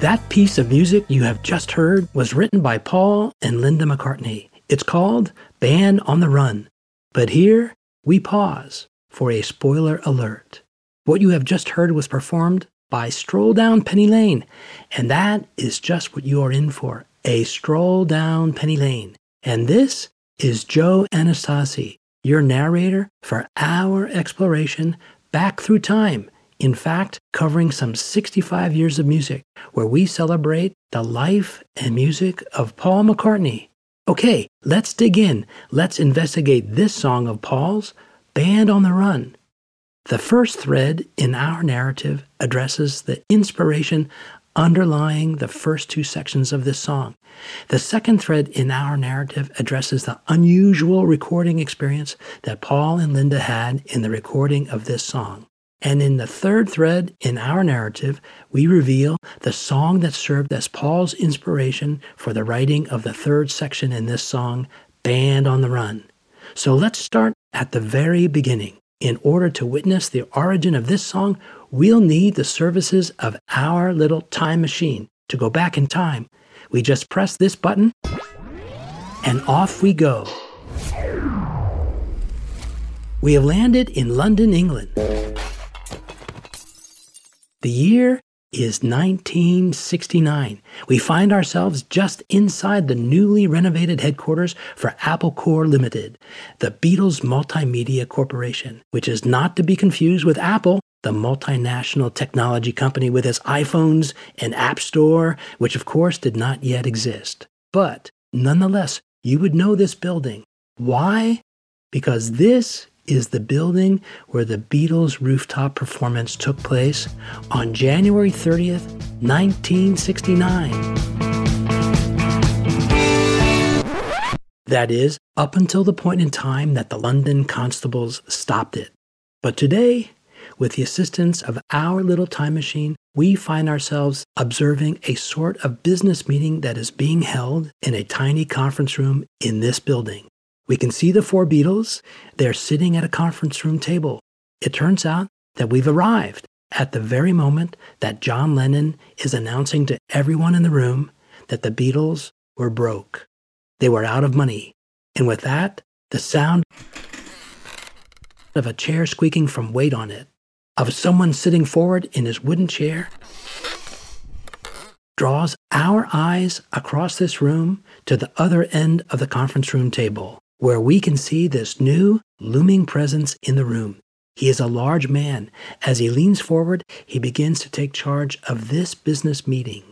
That piece of music you have just heard was written by Paul and Linda McCartney. It's called Band on the Run. But here we pause for a spoiler alert. What you have just heard was performed by Stroll Down Penny Lane, and that is just what you are in for a stroll down Penny Lane. And this is Joe Anastasi, your narrator for our exploration back through time. In fact, covering some 65 years of music, where we celebrate the life and music of Paul McCartney. Okay, let's dig in. Let's investigate this song of Paul's, Band on the Run. The first thread in our narrative addresses the inspiration underlying the first two sections of this song. The second thread in our narrative addresses the unusual recording experience that Paul and Linda had in the recording of this song. And in the third thread in our narrative, we reveal the song that served as Paul's inspiration for the writing of the third section in this song, Band on the Run. So let's start at the very beginning. In order to witness the origin of this song, we'll need the services of our little time machine. To go back in time, we just press this button and off we go. We have landed in London, England. The year is 1969. We find ourselves just inside the newly renovated headquarters for Apple Corps Limited, the Beatles Multimedia Corporation, which is not to be confused with Apple, the multinational technology company with its iPhones and App Store, which of course did not yet exist. But nonetheless, you would know this building. Why? Because this is the building where the Beatles' rooftop performance took place on January 30th, 1969. That is, up until the point in time that the London constables stopped it. But today, with the assistance of our little time machine, we find ourselves observing a sort of business meeting that is being held in a tiny conference room in this building. We can see the four Beatles. They're sitting at a conference room table. It turns out that we've arrived at the very moment that John Lennon is announcing to everyone in the room that the Beatles were broke. They were out of money. And with that, the sound of a chair squeaking from weight on it, of someone sitting forward in his wooden chair, draws our eyes across this room to the other end of the conference room table, where we can see this new, looming presence in the room. He is a large man. As he leans forward, he begins to take charge of this business meeting.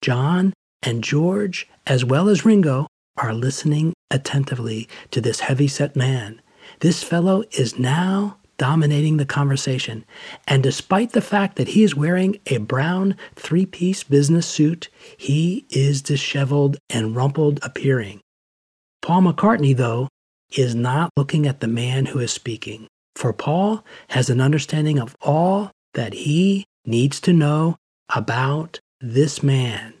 John and George, as well as Ringo, are listening attentively to this heavy-set man. This fellow is now dominating the conversation, and despite the fact that he is wearing a brown three-piece business suit, he is disheveled and rumpled appearing. Paul McCartney, though, is not looking at the man who is speaking, for Paul has an understanding of all that he needs to know about this man.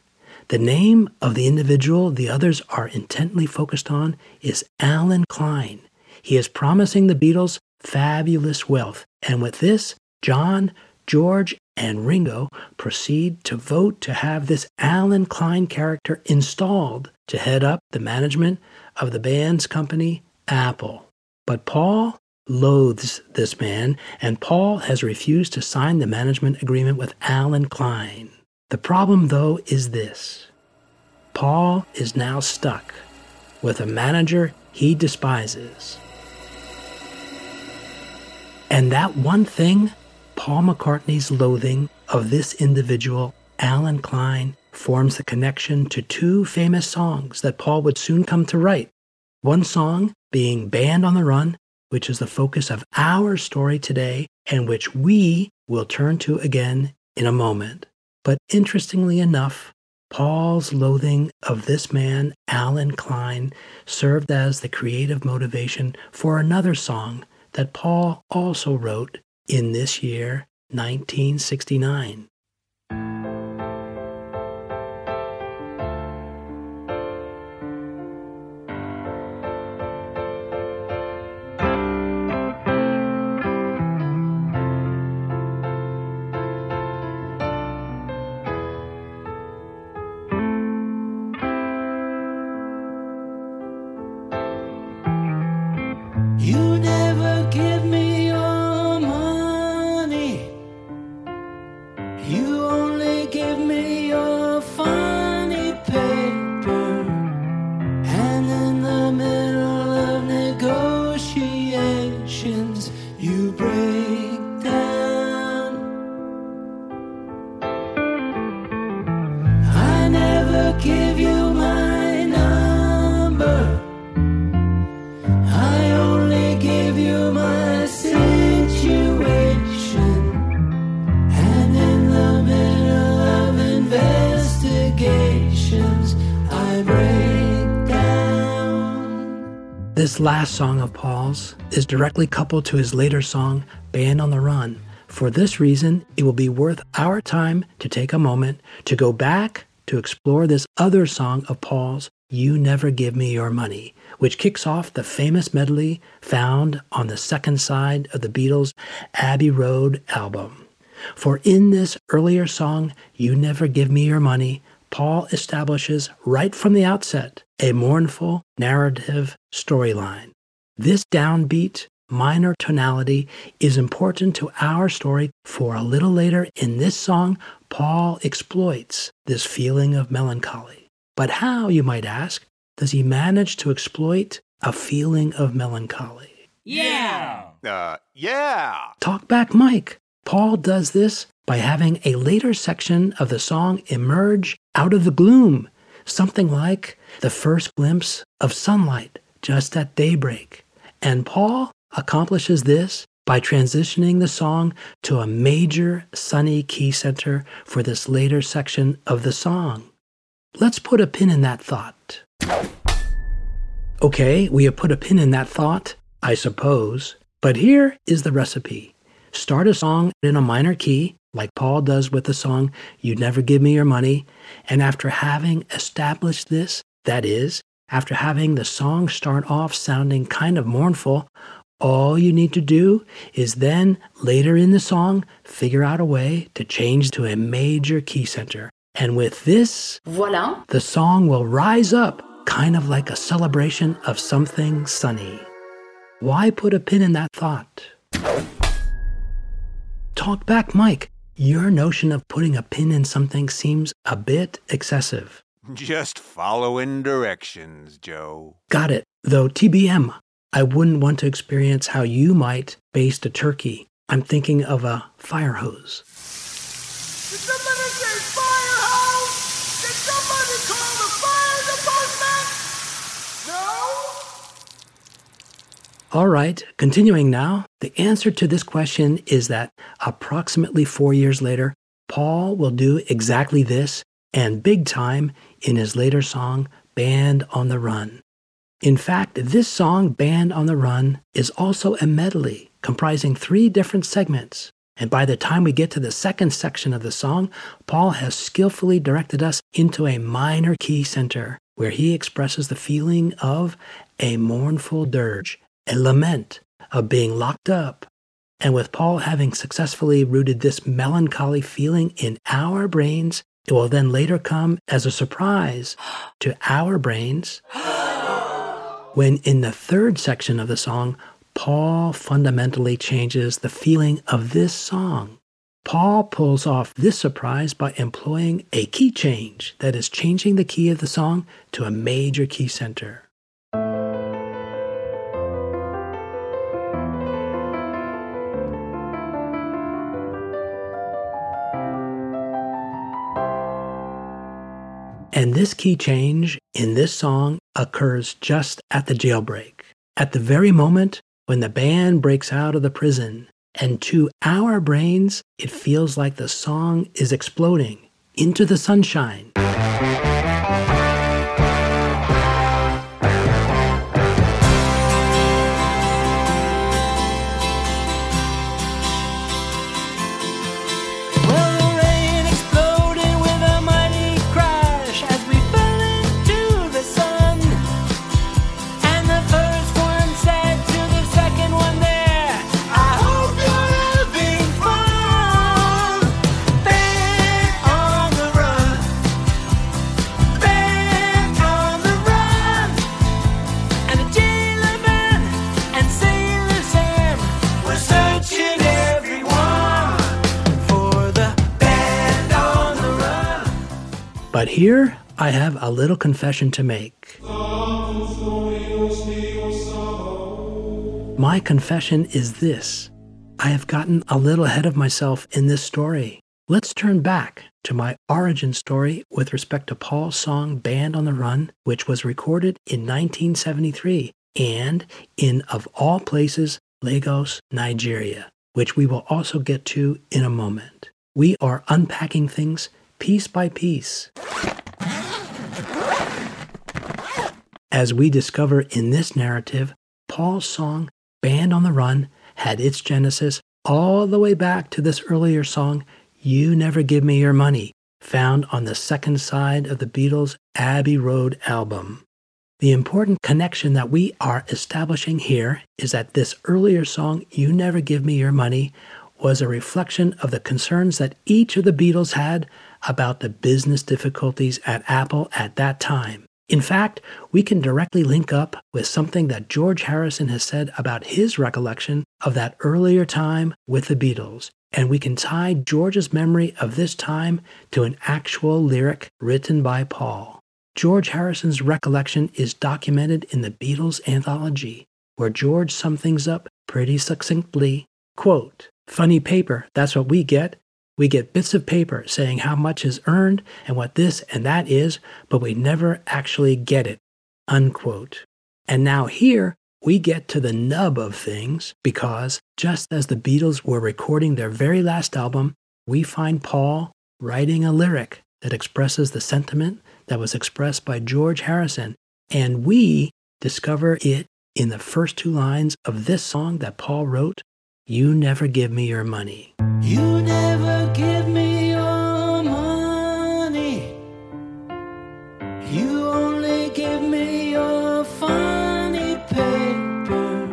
The name of the individual the others are intently focused on is Allen Klein. He is promising the Beatles fabulous wealth, and with this, John, George, and Ringo proceed to vote to have this Allen Klein character installed to head up the management of the band's company, Apple. But Paul loathes this man, and Paul has refused to sign the management agreement with Allen Klein. The problem, though, is this Paul is now stuck with a manager he despises. And that one thing, Paul McCartney's loathing of this individual, Allen Klein, forms the connection to two famous songs that Paul would soon come to write. One song being Band on the Run, which is the focus of our story today and which we will turn to again in a moment. But interestingly enough, Paul's loathing of this man, Allen Klein, served as the creative motivation for another song that Paul also wrote in this year, 1969. This last song of Paul's is directly coupled to his later song, Band on the Run. For this reason, it will be worth our time to take a moment to go back to explore this other song of Paul's, You Never Give Me Your Money, which kicks off the famous medley found on the second side of the Beatles' Abbey Road album. For in this earlier song, You Never Give Me Your Money, Paul establishes right from the outset a mournful narrative storyline. This downbeat, minor tonality is important to our story, for a little later in this song, Paul exploits this feeling of melancholy. But how, you might ask, does he manage to exploit a feeling of melancholy? Yeah! Uh, yeah. Talk back, Mike. Paul does this by having a later section of the song emerge out of the gloom, something like the first glimpse of sunlight just at daybreak. And Paul accomplishes this by transitioning the song to a major sunny key center for this later section of the song. Let's put a pin in that thought. Okay, we have put a pin in that thought, I suppose, but here is the recipe. Start a song in a minor key, like Paul does with the song You Never Give Me Your Money, and after having established this, that is, after having the song start off sounding kind of mournful, all you need to do is then, later in the song, figure out a way to change to a major key center. And with this, Voilà. the song will rise up, kind of like a celebration of something sunny. Why put a pin in that thought? Talk back, Mike. Your notion of putting a pin in something seems a bit excessive. Just following directions, Joe. Got it. Though TBM, I wouldn't want to experience how you might baste a turkey. I'm thinking of a fire hose. Did somebody say fire hose? Did somebody call the fire department? No? All right, continuing now. The answer to this question is that approximately four years later, Paul will do exactly this and big time in his later song, Band on the Run. In fact, this song, Band on the Run, is also a medley comprising three different segments. And by the time we get to the second section of the song, Paul has skillfully directed us into a minor key center where he expresses the feeling of a mournful dirge, a lament of being locked up. And with Paul having successfully rooted this melancholy feeling in our brains, it will then later come as a surprise to our brains when in the third section of the song, Paul fundamentally changes the feeling of this song. Paul pulls off this surprise by employing a key change that is changing the key of the song to a major key center. And this key change in this song occurs just at the jailbreak. At the very moment when the band breaks out of the prison, and to our brains, it feels like the song is exploding into the sunshine. Here I have a little confession to make. My confession is this I have gotten a little ahead of myself in this story. Let's turn back to my origin story with respect to Paul's song Band on the Run, which was recorded in 1973 and in, of all places, Lagos, Nigeria, which we will also get to in a moment. We are unpacking things piece by piece. As we discover in this narrative, Paul's song, Band on the Run, had its genesis all the way back to this earlier song, You Never Give Me Your Money, found on the second side of the Beatles' Abbey Road album. The important connection that we are establishing here is that this earlier song, You Never Give Me Your Money, was a reflection of the concerns that each of the Beatles had about the business difficulties at Apple at that time. In fact, we can directly link up with something that George Harrison has said about his recollection of that earlier time with the Beatles, and we can tie George's memory of this time to an actual lyric written by Paul. George Harrison's recollection is documented in the Beatles anthology, where George sums things up pretty succinctly. Quote, Funny paper, that's what we get. We get bits of paper saying how much is earned and what this and that is, but we never actually get it. Unquote. And now here we get to the nub of things because just as the Beatles were recording their very last album, we find Paul writing a lyric that expresses the sentiment that was expressed by George Harrison, and we discover it in the first two lines of this song that Paul wrote You Never Give Me Your Money. You never give me your money. You only give me your funny paper.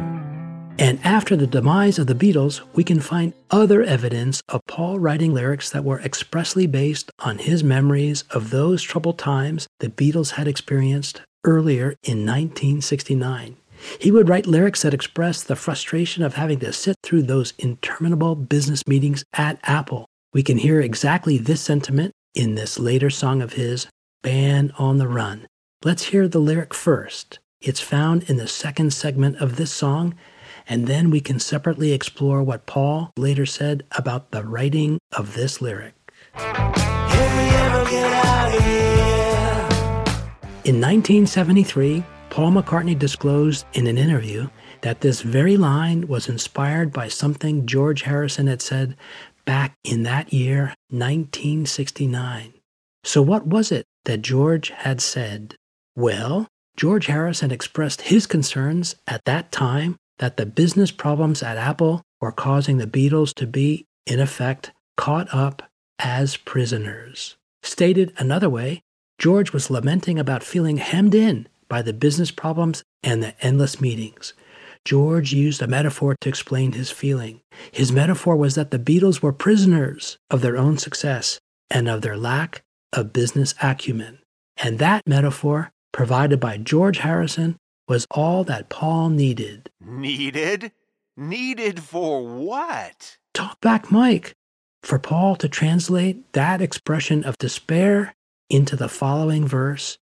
And after the demise of the Beatles, we can find other evidence of Paul writing lyrics that were expressly based on his memories of those troubled times the Beatles had experienced earlier in 1969. He would write lyrics that expressed the frustration of having to sit through those interminable business meetings at Apple. We can hear exactly this sentiment in this later song of his, Band on the Run. Let's hear the lyric first. It's found in the second segment of this song, and then we can separately explore what Paul later said about the writing of this lyric. If we ever get out of here. In 1973, Paul McCartney disclosed in an interview that this very line was inspired by something George Harrison had said back in that year, 1969. So, what was it that George had said? Well, George Harrison expressed his concerns at that time that the business problems at Apple were causing the Beatles to be, in effect, caught up as prisoners. Stated another way, George was lamenting about feeling hemmed in by the business problems and the endless meetings. George used a metaphor to explain his feeling. His metaphor was that the Beatles were prisoners of their own success and of their lack of business acumen. And that metaphor, provided by George Harrison, was all that Paul needed. Needed? Needed for what? Talk back, Mike. For Paul to translate that expression of despair into the following verse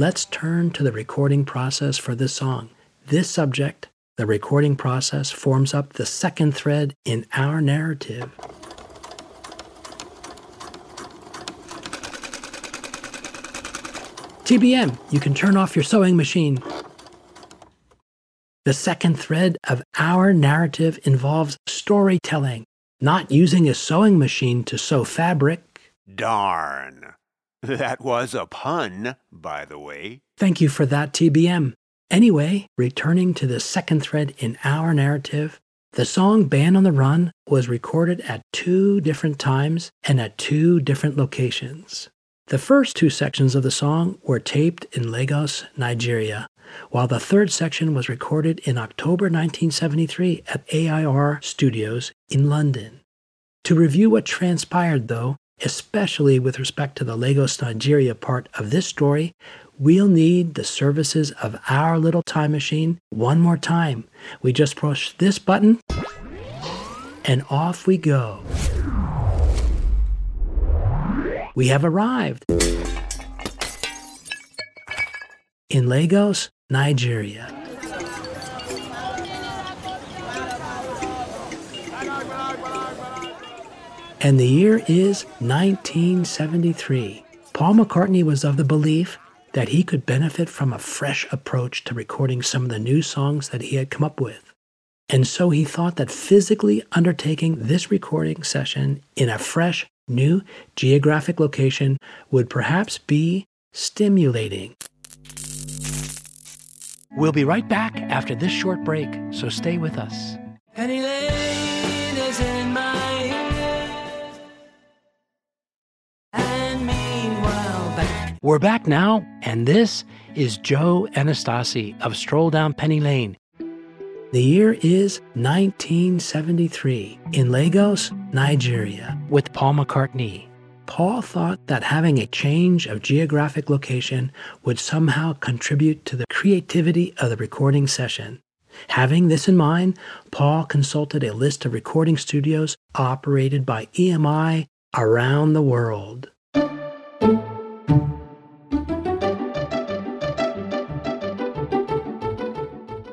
let's turn to the recording process for this song. This subject, the recording process, forms up the second thread in our narrative. TBM, you can turn off your sewing machine. The second thread of our narrative involves storytelling, not using a sewing machine to sew fabric. Darn. That was a pun, by the way. Thank you for that, TBM. Anyway, returning to the second thread in our narrative, the song Band on the Run was recorded at two different times and at two different locations. The first two sections of the song were taped in Lagos, Nigeria, while the third section was recorded in October 1973 at AIR Studios in London. To review what transpired, though, especially with respect to the Lagos, Nigeria part of this story, we'll need the services of our little time machine one more time. We just push this button, and off we go. We have arrived in Lagos, Nigeria. And the year is 1973. Paul McCartney was of the belief that he could benefit from a fresh approach to recording some of the new songs that he had come up with. And so he thought that physically undertaking this recording session in a fresh, new geographic location would perhaps be stimulating. We'll be right back after this short break, so stay with us. We're back now, and this is Joe Anastasi of Stroll Down Penny Lane. The year is 1973 in Lagos, Nigeria, with Paul McCartney. Paul thought that having a change of geographic location would somehow contribute to the creativity of the recording session. Having this in mind, Paul consulted a list of recording studios operated by EMI around the world.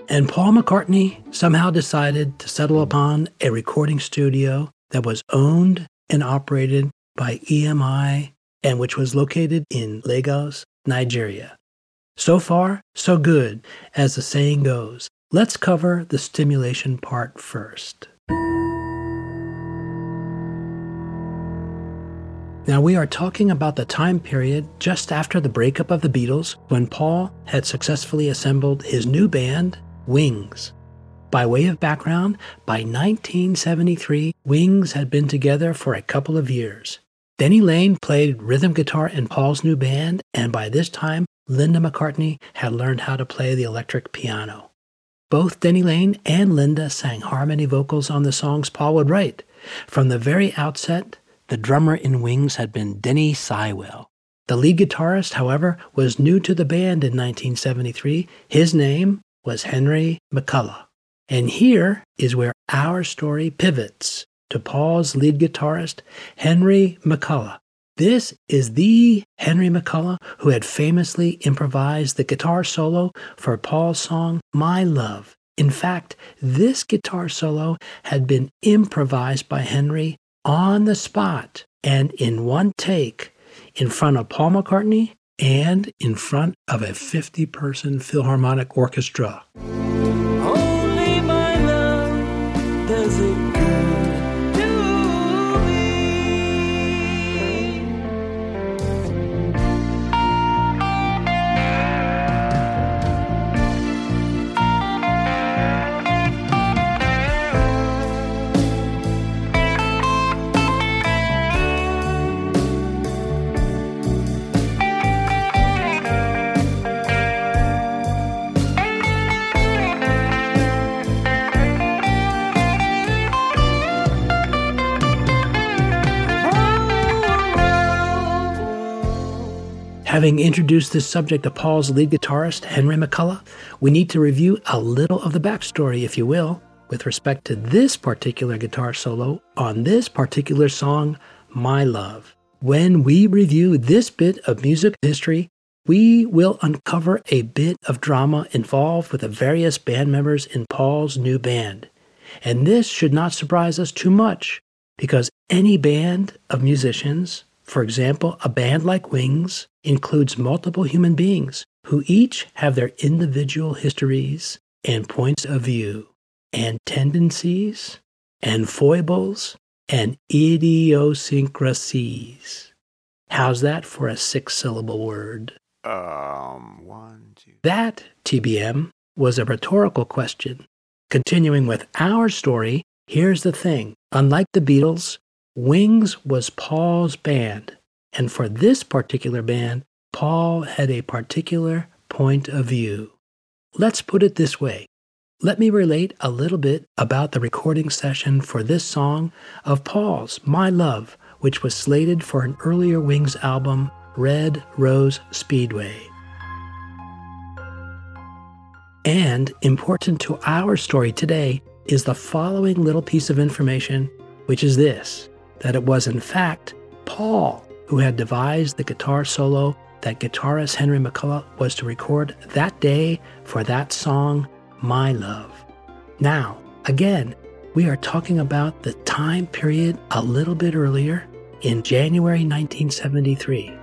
And Paul McCartney somehow decided to settle upon a recording studio that was owned and operated by EMI and which was located in Lagos, Nigeria. So far, so good, as the saying goes. Let's cover the stimulation part first. Now, we are talking about the time period just after the breakup of the Beatles when Paul had successfully assembled his new band, Wings. By way of background, by 1973, Wings had been together for a couple of years. Denny Laine played rhythm guitar in Paul's new band, and by this time, Linda McCartney had learned how to play the electric piano. Both Denny Laine and Linda sang harmony vocals on the songs Paul would write. From the very outset, the drummer in Wings had been Denny Seiwell. The lead guitarist, however, was new to the band in 1973. His name was Henry McCullough. And here is where our story pivots to Paul's lead guitarist, Henry McCullough. This is the Henry McCullough who had famously improvised the guitar solo for Paul's song My Love. In fact, this guitar solo had been improvised by Henry on the spot and in one take in front of Paul McCartney and in front of a 50 person Philharmonic orchestra. Having introduced this subject to Paul's lead guitarist, Henry McCullough, we need to review a little of the backstory, if you will, with respect to this particular guitar solo on this particular song, My Love. When we review this bit of music history, we will uncover a bit of drama involved with the various band members in Paul's new band. And this should not surprise us too much, because any band of musicians, for example, a band like Wings, includes multiple human beings who each have their individual histories and points of view, and tendencies, and foibles, and idiosyncrasies. How's that for a six syllable word? Um, one, two. That, TBM, was a rhetorical question. Continuing with our story, here's the thing unlike the Beatles, Wings was Paul's band. And for this particular band, Paul had a particular point of view. Let's put it this way. Let me relate a little bit about the recording session for this song of Paul's, My Love, which was slated for an earlier Wings album, Red Rose Speedway. And important to our story today is the following little piece of information, which is this that it was, in fact, Paul who had devised the guitar solo that guitarist Henry McCullough was to record that day for that song, My Love. Now, again, we are talking about the time period a little bit earlier in January 1973.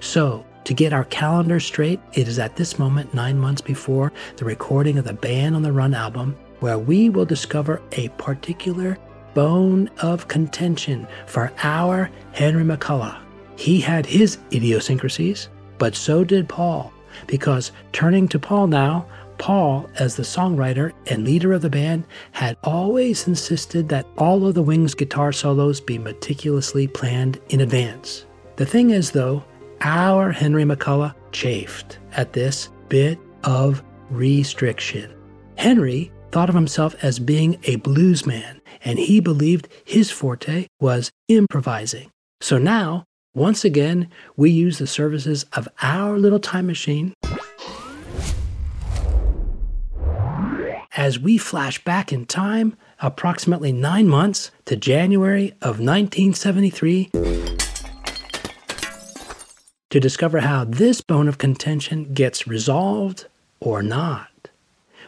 So, to get our calendar straight, it is at this moment, nine months before the recording of the Band on the Run album, where we will discover a particular bone of contention for our Henry McCullough. He had his idiosyncrasies, but so did Paul, because turning to Paul now, Paul, as the songwriter and leader of the band, had always insisted that all of the Wings guitar solos be meticulously planned in advance. The thing is, though, our Henry McCullough chafed at this bit of restriction. Henry thought of himself as being a blues man, and he believed his forte was improvising. So now, once again, we use the services of our little time machine as we flash back in time approximately nine months to January of 1973 to discover how this bone of contention gets resolved or not.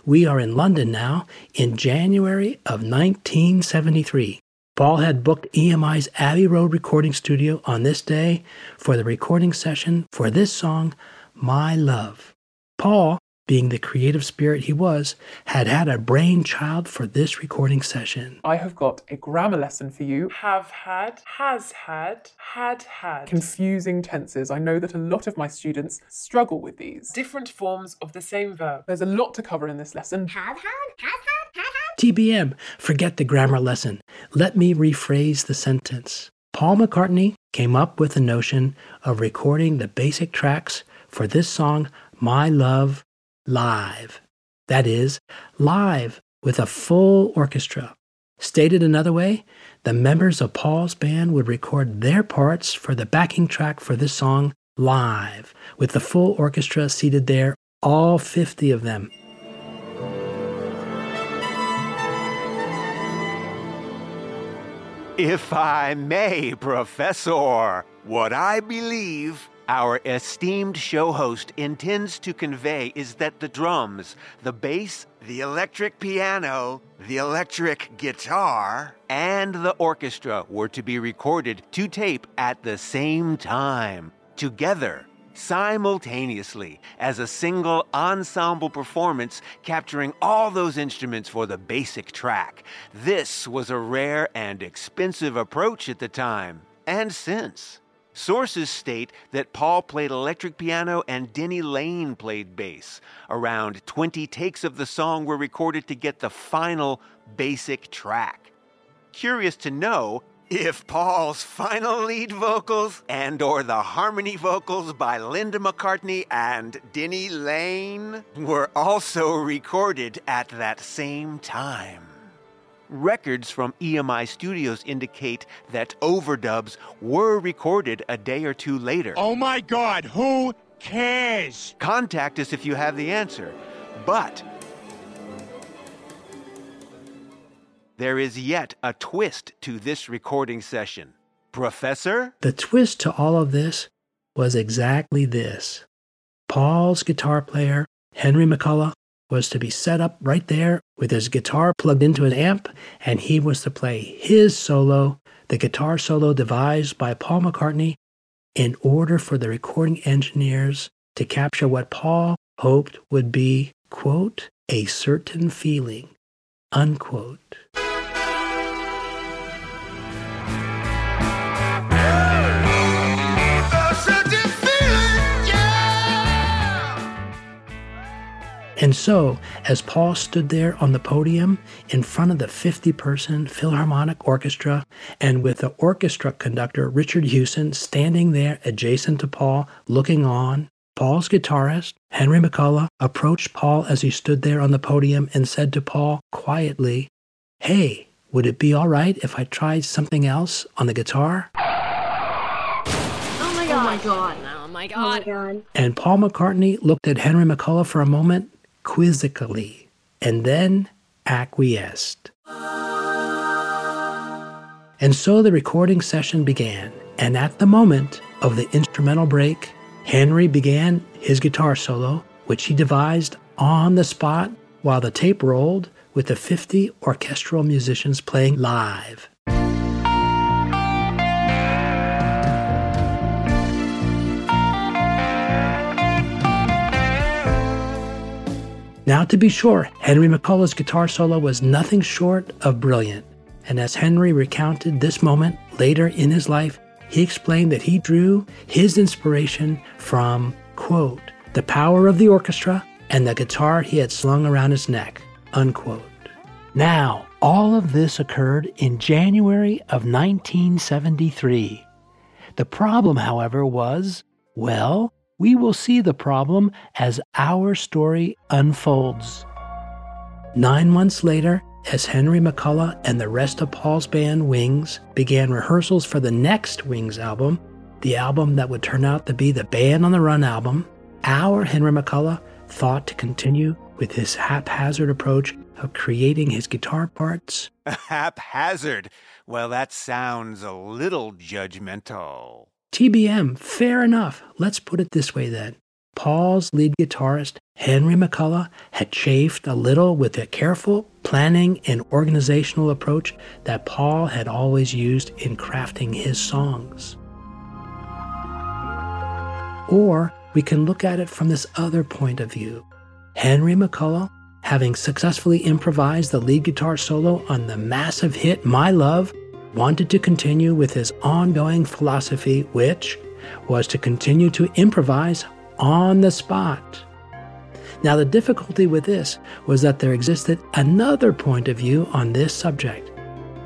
We are in London now in January of 1973. Paul had booked EMI's Abbey Road recording studio on this day for the recording session for this song, My Love. Paul, being the creative spirit he was, had had a brainchild for this recording session. I have got a grammar lesson for you. have had, has had, had had. Confusing tenses. I know that a lot of my students struggle with these. Different forms of the same verb. There's a lot to cover in this lesson. Have had, has had, had had. TBM, forget the grammar lesson. Let me rephrase the sentence. Paul McCartney came up with the notion of recording the basic tracks for this song, My Love, live. That is, live with a full orchestra. Stated another way, the members of Paul's band would record their parts for the backing track for this song live, with the full orchestra seated there, all 50 of them. If I may, Professor, what I believe our esteemed show host intends to convey is that the drums, the bass, the electric piano, the electric guitar, and the orchestra were to be recorded to tape at the same time, together, simultaneously, as a single ensemble performance capturing all those instruments for the basic track. This was a rare and expensive approach at the time, and since. Sources state that Paul played electric piano and Denny Laine played bass. Around 20 takes of the song were recorded to get the final basic track. Curious to know if Paul's final lead vocals and or the harmony vocals by Linda McCartney and Denny Laine were also recorded at that same time. Records from EMI Studios indicate that overdubs were recorded a day or two later. Oh my god, who cares? Contact us if you have the answer. But there is yet a twist to this recording session. Professor? The twist to all of this was exactly this Paul's guitar player, Henry McCullough, was to be set up right there with his guitar plugged into an amp, and he was to play his solo, the guitar solo devised by Paul McCartney, in order for the recording engineers to capture what Paul hoped would be, quote, a certain feeling, unquote. And so, as Paul stood there on the podium in front of the 50 person Philharmonic Orchestra, and with the orchestra conductor Richard Hewson standing there adjacent to Paul, looking on, Paul's guitarist, Henry McCullough, approached Paul as he stood there on the podium and said to Paul quietly, Hey, would it be all right if I tried something else on the guitar? Oh my god. Oh my god. Oh my God. And Paul McCartney looked at Henry McCullough for a moment, quizzically, and then acquiesced. And so the recording session began, and at the moment of the instrumental break, Henry began his guitar solo, which he devised on the spot while the tape rolled with the 50 orchestral musicians playing live. Now, to be sure, Henry McCullough's guitar solo was nothing short of brilliant. And as Henry recounted this moment later in his life, he explained that he drew his inspiration from, quote, the power of the orchestra and the guitar he had slung around his neck, unquote. Now, all of this occurred in January of 1973. The problem, however, was, well, we will see the problem as our story unfolds. Nine months later, as Henry McCullough and the rest of Paul's band Wings began rehearsals for the next Wings album, the album that would turn out to be the Band on the Run album, our Henry McCullough thought to continue with his haphazard approach of creating his guitar parts. Haphazard. Well, that sounds a little judgmental. TBM, fair enough. Let's put it this way then. Paul's lead guitarist, Henry McCullough, had chafed a little with the careful planning and organizational approach that Paul had always used in crafting his songs. Or we can look at it from this other point of view. Henry McCullough, having successfully improvised the lead guitar solo on the massive hit My Love, wanted to continue with his ongoing philosophy, which was to continue to improvise on the spot. Now, the difficulty with this was that there existed another point of view on this subject.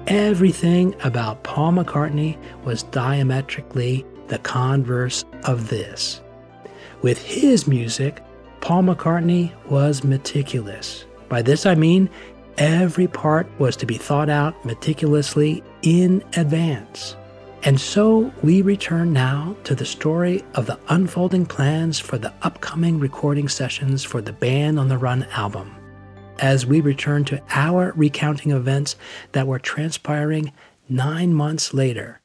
Everything about Paul McCartney was diametrically the converse of this. With his music, Paul McCartney was meticulous. By this I mean every part was to be thought out meticulously in advance. And so we return now to the story of the unfolding plans for the upcoming recording sessions for the Band on the Run album. As we return to our recounting events that were transpiring nine months later.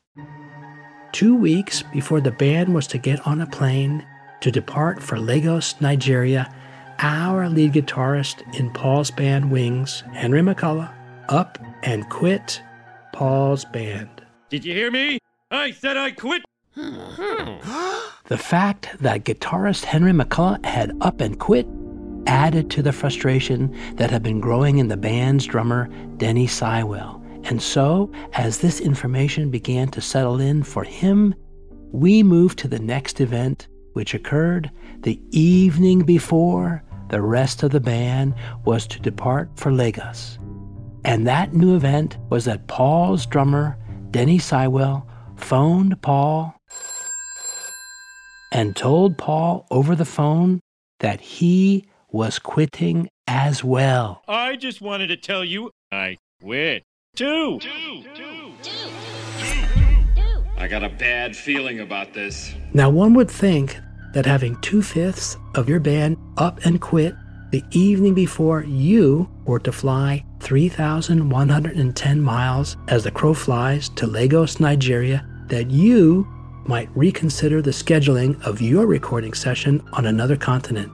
Two weeks before the band was to get on a plane to depart for Lagos, Nigeria, our lead guitarist in Paul's band Wings, Henry McCullough, up and quit Paul's band. Did you hear me? I said I quit. The fact that guitarist Henry McCullough had up and quit added to the frustration that had been growing in the band's drummer, Denny Seiwell. And so, as this information began to settle in for him, we moved to the next event, which occurred the evening before the rest of the band was to depart for Lagos. And that new event was that Paul's drummer, Denny Seiwell, phoned Paul and told Paul over the phone that he was quitting as well. I just wanted to tell you I quit. Two. I got a bad feeling about this. Now, one would think that having two fifths of your band up and quit the evening before you were to fly 3,110 miles as the crow flies to Lagos, Nigeria, that you might reconsider the scheduling of your recording session on another continent.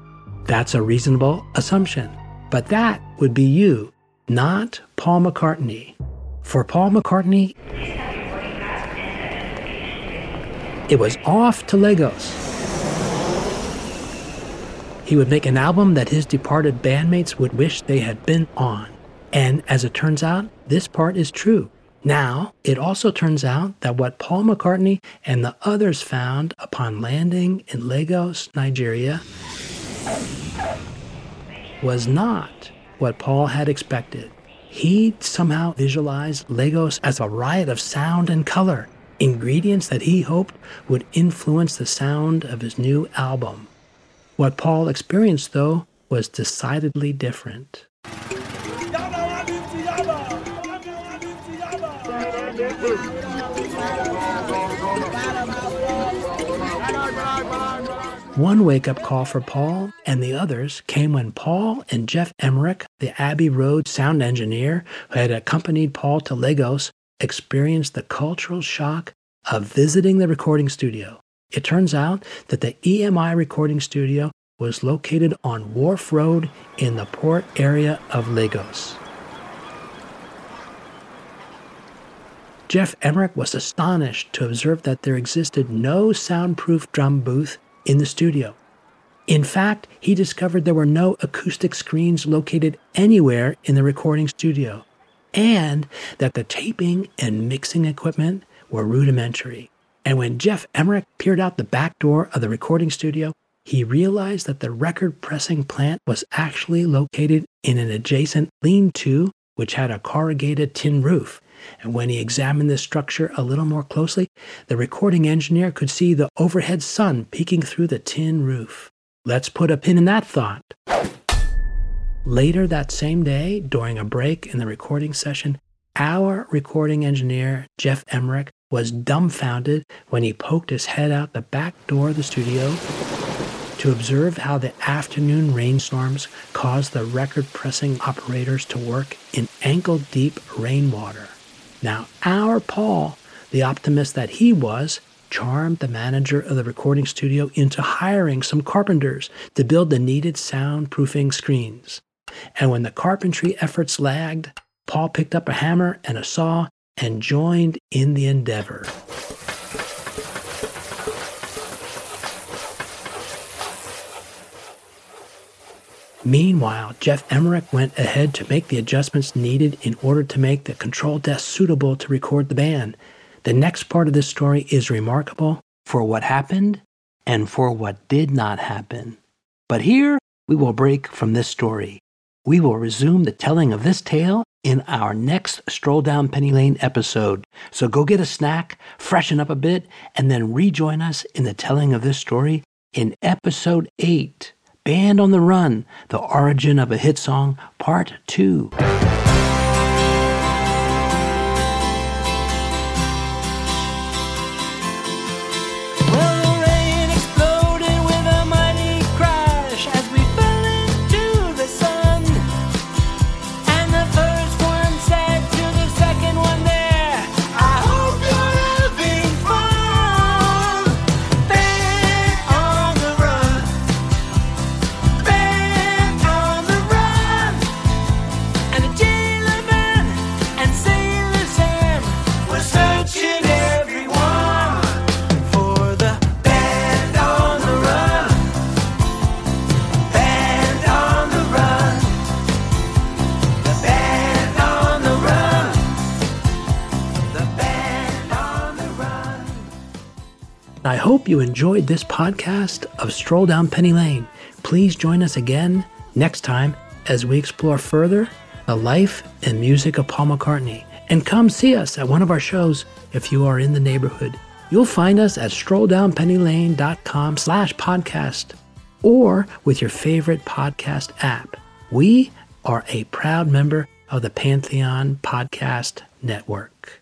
That's a reasonable assumption. But that would be you, not Paul McCartney. For Paul McCartney, it was off to Lagos. He would make an album that his departed bandmates would wish they had been on. And as it turns out, this part is true. Now, it also turns out that what Paul McCartney and the others found upon landing in Lagos, Nigeria, was not what Paul had expected. He somehow visualized Lagos as a riot of sound and color, ingredients that he hoped would influence the sound of his new album. What Paul experienced, though, was decidedly different. One wake up call for Paul and the others came when Paul and Geoff Emerick, the Abbey Road sound engineer who had accompanied Paul to Lagos, experienced the cultural shock of visiting the recording studio. It turns out that the EMI recording studio was located on Wharf Road in the port area of Lagos. Geoff Emerick was astonished to observe that there existed no soundproof drum booth in the studio. In fact, he discovered there were no acoustic screens located anywhere in the recording studio, and that the taping and mixing equipment were rudimentary. And when Geoff Emerick peered out the back door of the recording studio, he realized that the record pressing plant was actually located in an adjacent lean to, which had a corrugated tin roof. And when he examined this structure a little more closely, the recording engineer could see the overhead sun peeking through the tin roof. Let's put a pin in that thought. Later that same day, during a break in the recording session, our recording engineer, Geoff Emerick, was dumbfounded when he poked his head out the back door of the studio to observe how the afternoon rainstorms caused the record pressing operators to work in ankle deep rainwater. Now, our Paul, the optimist that he was, charmed the manager of the recording studio into hiring some carpenters to build the needed soundproofing screens. And when the carpentry efforts lagged, Paul picked up a hammer and a saw and joined in the endeavor. Meanwhile, Geoff Emerick went ahead to make the adjustments needed in order to make the control desk suitable to record the band. The next part of this story is remarkable for what happened and for what did not happen. But here we will break from this story. We will resume the telling of this tale in our next Stroll Down Penny Lane episode. So go get a snack, freshen up a bit, and then rejoin us in the telling of this story in episode 8. Band on the Run, The Origin of a Hit Song, Part 2. You enjoyed this podcast of Stroll Down Penny Lane. Please join us again next time as we explore further the life and music of Paul McCartney. And come see us at one of our shows if you are in the neighborhood. You'll find us at strolldownpennylane.com slash podcast or with your favorite podcast app. We are a proud member of the Pantheon Podcast Network.